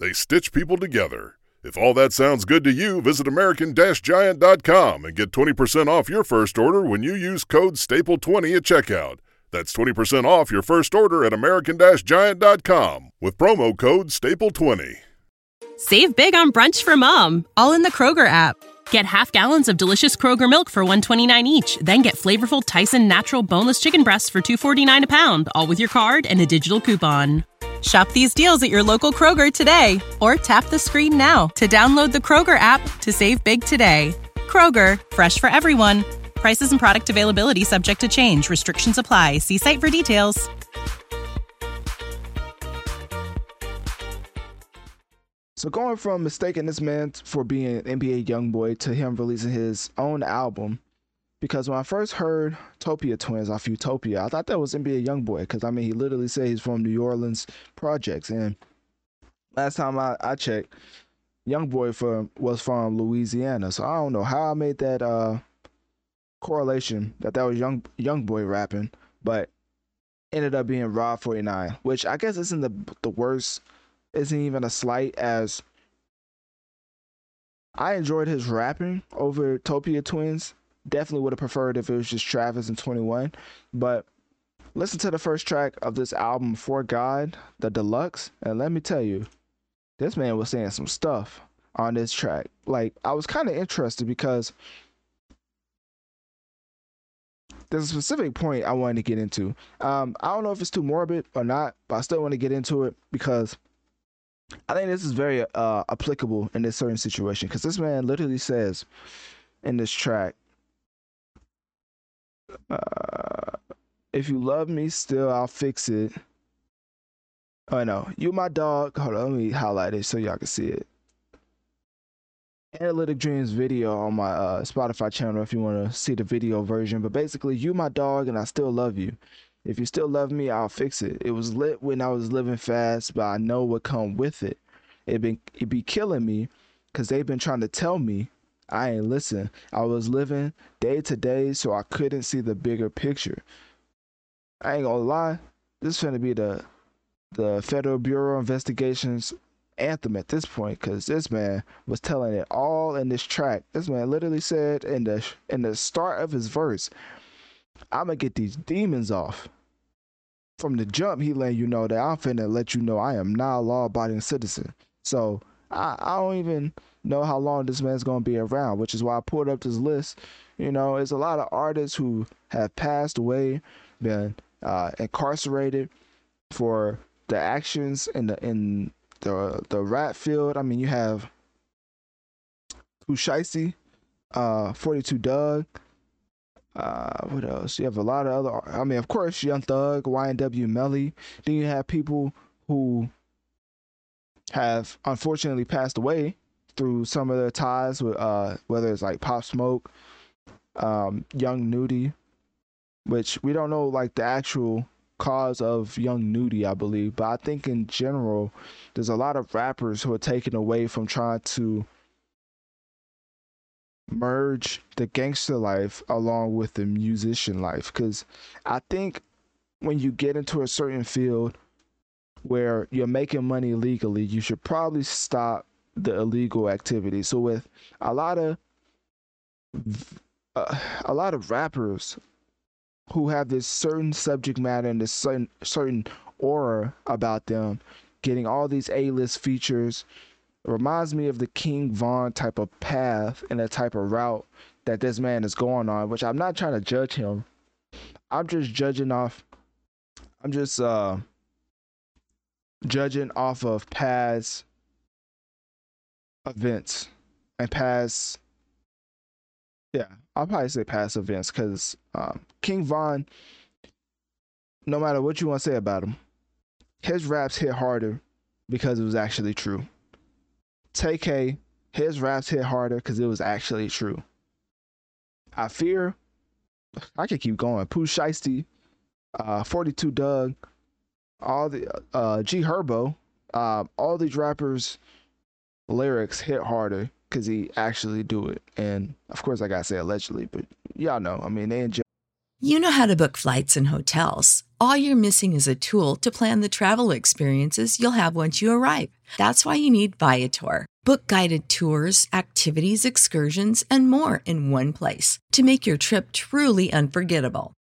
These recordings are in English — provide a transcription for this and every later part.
They stitch people together. If all that sounds good to you, visit American Giant.com and get 20% off your first order when you use code STAPLE20 at checkout. That's 20% off your first order at American Giant.com with promo code STAPLE20. Save big on brunch for mom, all in the Kroger app. Get half gallons of delicious Kroger milk for 129 each, then get flavorful Tyson natural boneless chicken breasts for 249 a pound, all with your card and a digital coupon. Shop these deals at your local Kroger today or tap the screen now to download the Kroger app to save big today. Kroger, fresh for everyone. Prices and product availability subject to change. Restrictions apply. See site for details. So going from mistaking this man for being an NBA young boy to him releasing his own album, because when I first heard Topia Twins off Utopia, I thought that was NBA YoungBoy because I mean he literally said he's from New Orleans projects, and last time I, I checked, YoungBoy from was from Louisiana, so I don't know how I made that uh correlation that that was young YoungBoy rapping, but ended up being Rob 49, which I guess isn't the the worst isn't even a slight as I enjoyed his rapping over Topia Twins. Definitely would have preferred if it was just Travis and 21. But listen to the first track of this album, For God, the deluxe. And let me tell you, this man was saying some stuff on this track. Like, I was kind of interested because there's a specific point I wanted to get into. Um, I don't know if it's too morbid or not, but I still want to get into it because I think this is very uh, applicable in this certain situation because this man literally says in this track, uh, "If you love me still, I'll fix it." Oh no, you my dog. Hold on, let me highlight it so y'all can see it. Analytic Dreamz video on my uh, Spotify channel if you want to see the video version. But basically, you my dog and I still love you. If you still love me, I'll fix it. It was lit when I was living fast, but I know what come with it. It been it be killing me because they've been trying to tell me I ain't listen. I was living day to day, so I couldn't see the bigger picture. I ain't gonna lie, this is gonna be the the Federal Bureau Investigations anthem at this point because this man was telling it all in this track. This man literally said in the in the start of his verse, I'm gonna get these demons off. From the jump, he letting you know that I'm finna let you know I am not a law-abiding citizen. So I, I don't even know how long this man's gonna be around, which is why I pulled up this list. You know, it's a lot of artists who have passed away, been uh, incarcerated for the actions in the in the the rat field. I mean, you have Shiesty, uh, 42 Dugg. uh, what else? You have a lot of other. I mean, of course, Young Thug, YNW Melly. Then you have people who have unfortunately passed away through some of their ties with, uh, whether it's like Pop Smoke, um, Young Nudy, which we don't know like the actual cause of Young Nudy, I believe, but I think in general, there's a lot of rappers who are taken away from trying to merge the gangster life along with the musician life. Because i think when you get into a certain field where you're making money legally you should probably stop the illegal activity so with a lot of uh, a lot of rappers who have this certain subject matter and this certain certain aura about them getting all these a-list features reminds me of the King Von type of path and the type of route that this man is going on, which I'm not trying to judge him. I'm just judging off I'm just uh judging off of past events and past yeah, I'll probably say past events because um, King Von, no matter what you want to say about him, his raps hit harder because it was actually true Tay-K, his raps hit harder because it was actually true. I fear, I could keep going. Pooh Shiesty, uh, 42 Dugg, all the uh, G Herbo, uh, all these rappers' lyrics hit harder because he actually do it. And of course, I gotta say allegedly, but y'all know. I mean, they enjoy. You know how to book flights and hotels. All you're missing is a tool to plan the travel experiences you'll have once you arrive. That's why you need Viator. Book guided tours, activities, excursions, and more in one place to make your trip truly unforgettable.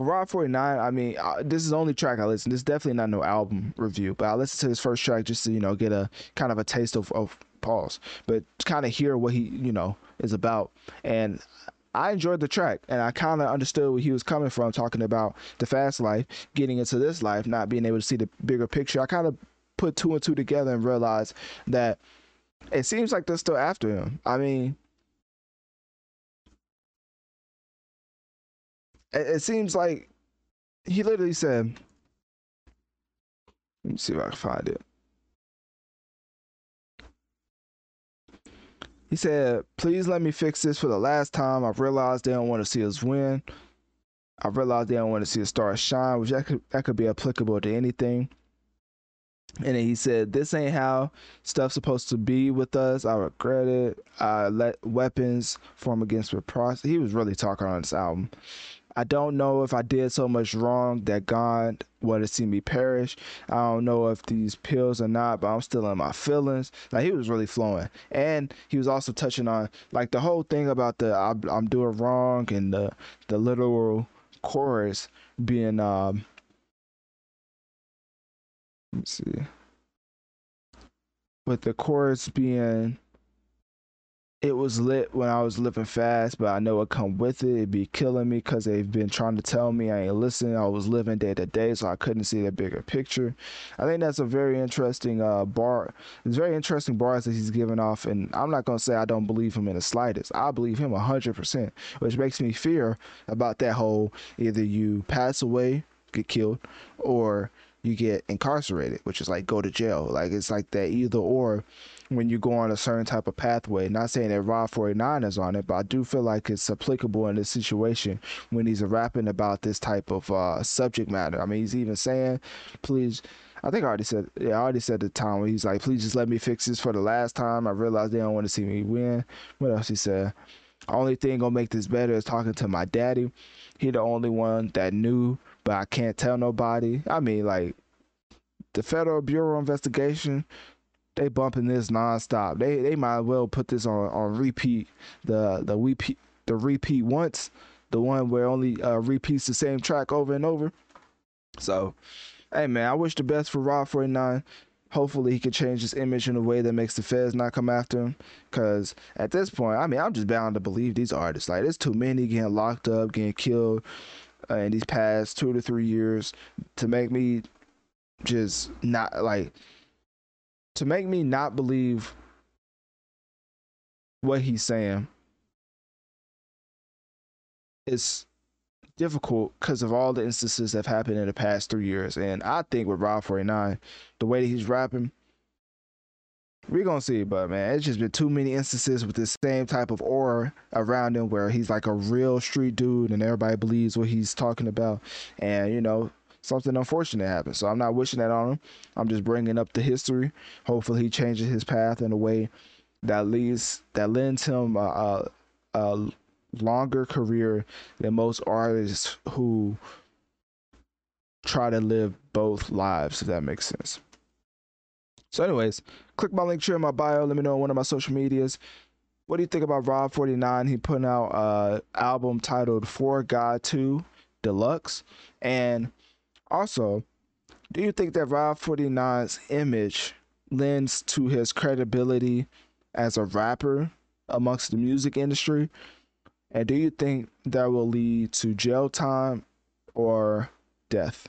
Rob 49, I mean, uh, this is the only track I listen. This is definitely not no album review, but I listened to his first track just to, you know, get a kind of a taste of, of pause, but kind of hear what he, you know, is about. And I enjoyed the track and I kind of understood where he was coming from, talking about the fast life, getting into this life, not being able to see the bigger picture. I kind of put two and two together and realized that it seems like they're still after him. I mean, it, seems like he literally said, let me see if I can find it. He said, Please let me fix this for the last time. I've realized they don't want to see us win. I've realized they don't want to see a star shine, which that could, that could be applicable to anything. And then he said, This ain't how stuff's supposed to be with us. I regret it. I let weapons form against reprisal. He was really talking on this album. I don't know if I did so much wrong that God would have seen me perish. I don't know if these pills or not, but I'm still in my feelings. Like he was really flowing, and he was also touching on like the whole thing about the I'm, doing wrong and the the literal chorus being um. Let's see. With the chorus being it was lit when I was living fast, but I know it come with it. It'd be killing me because they've been trying to tell me I ain't listening. I was living day to day, so I couldn't see the bigger picture. I think that's a very interesting uh, bar. It's very interesting bars that he's giving off, and I'm not gonna say I don't believe him in the slightest. I believe him hundred percent, which makes me fear about that whole either you pass away, get killed, or you get incarcerated, which is like go to jail. Like it's like that either or when you go on a certain type of pathway. Not saying that Rob 49 is on it, but I do feel like it's applicable in this situation when he's rapping about this type of uh, subject matter. I mean, he's even saying, please, I think I already said yeah, I already said the time where he's like, please just let me fix this for the last time. I realized they don't want to see me win. What else he said? Only thing gonna make this better is talking to my daddy. He the only one that knew, but I can't tell nobody. I mean, like the Federal Bureau investigation, they bumping this nonstop. They they might well put this on on repeat. The the repeat the repeat once, the one where only uh, repeats the same track over and over. So, hey man, I wish the best for Rob 49. Hopefully he can change his image in a way that makes the feds not come after him. Cause at this point, I mean, I'm just bound to believe these artists. Like, there's too many getting locked up, getting killed uh, in these past two to three years to make me just not like to make me not believe what he's saying it's difficult because of all the instances that have happened in the past three years. And I think with Rob 49, the way that he's rapping, we're gonna see, but man, it's just been too many instances with the same type of aura around him where he's like a real street dude and everybody believes what he's talking about. And you know, something unfortunate happened. So I'm not wishing that on him. I'm just bringing up the history. Hopefully, he changes his path in a way that leads that lends him a, a, a longer career than most artists who try to live both lives. If that makes sense. So, anyways, click my link here in my bio. Let me know on one of my social medias. What do you think about Rob 49? He put out an album titled For God 2 Deluxe. And also, do you think that Rob 49's image lends to his credibility as a rapper amongst the music industry? And do you think that will lead to jail time or death?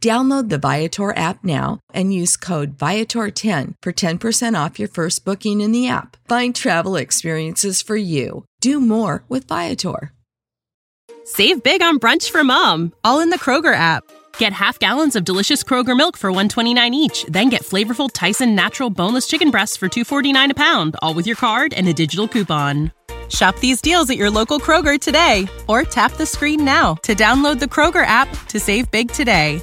Download the Viator app now and use code Viator10 for 10% off your first booking in the app. Find travel experiences for you. Do more with Viator. Save big on brunch for mom, all in the Kroger app. Get half gallons of delicious Kroger milk for 129 each, then get flavorful Tyson natural boneless chicken breasts for 249 a pound, all with your card and a digital coupon. Shop these deals at your local Kroger today or tap the screen now to download the Kroger app to save big today.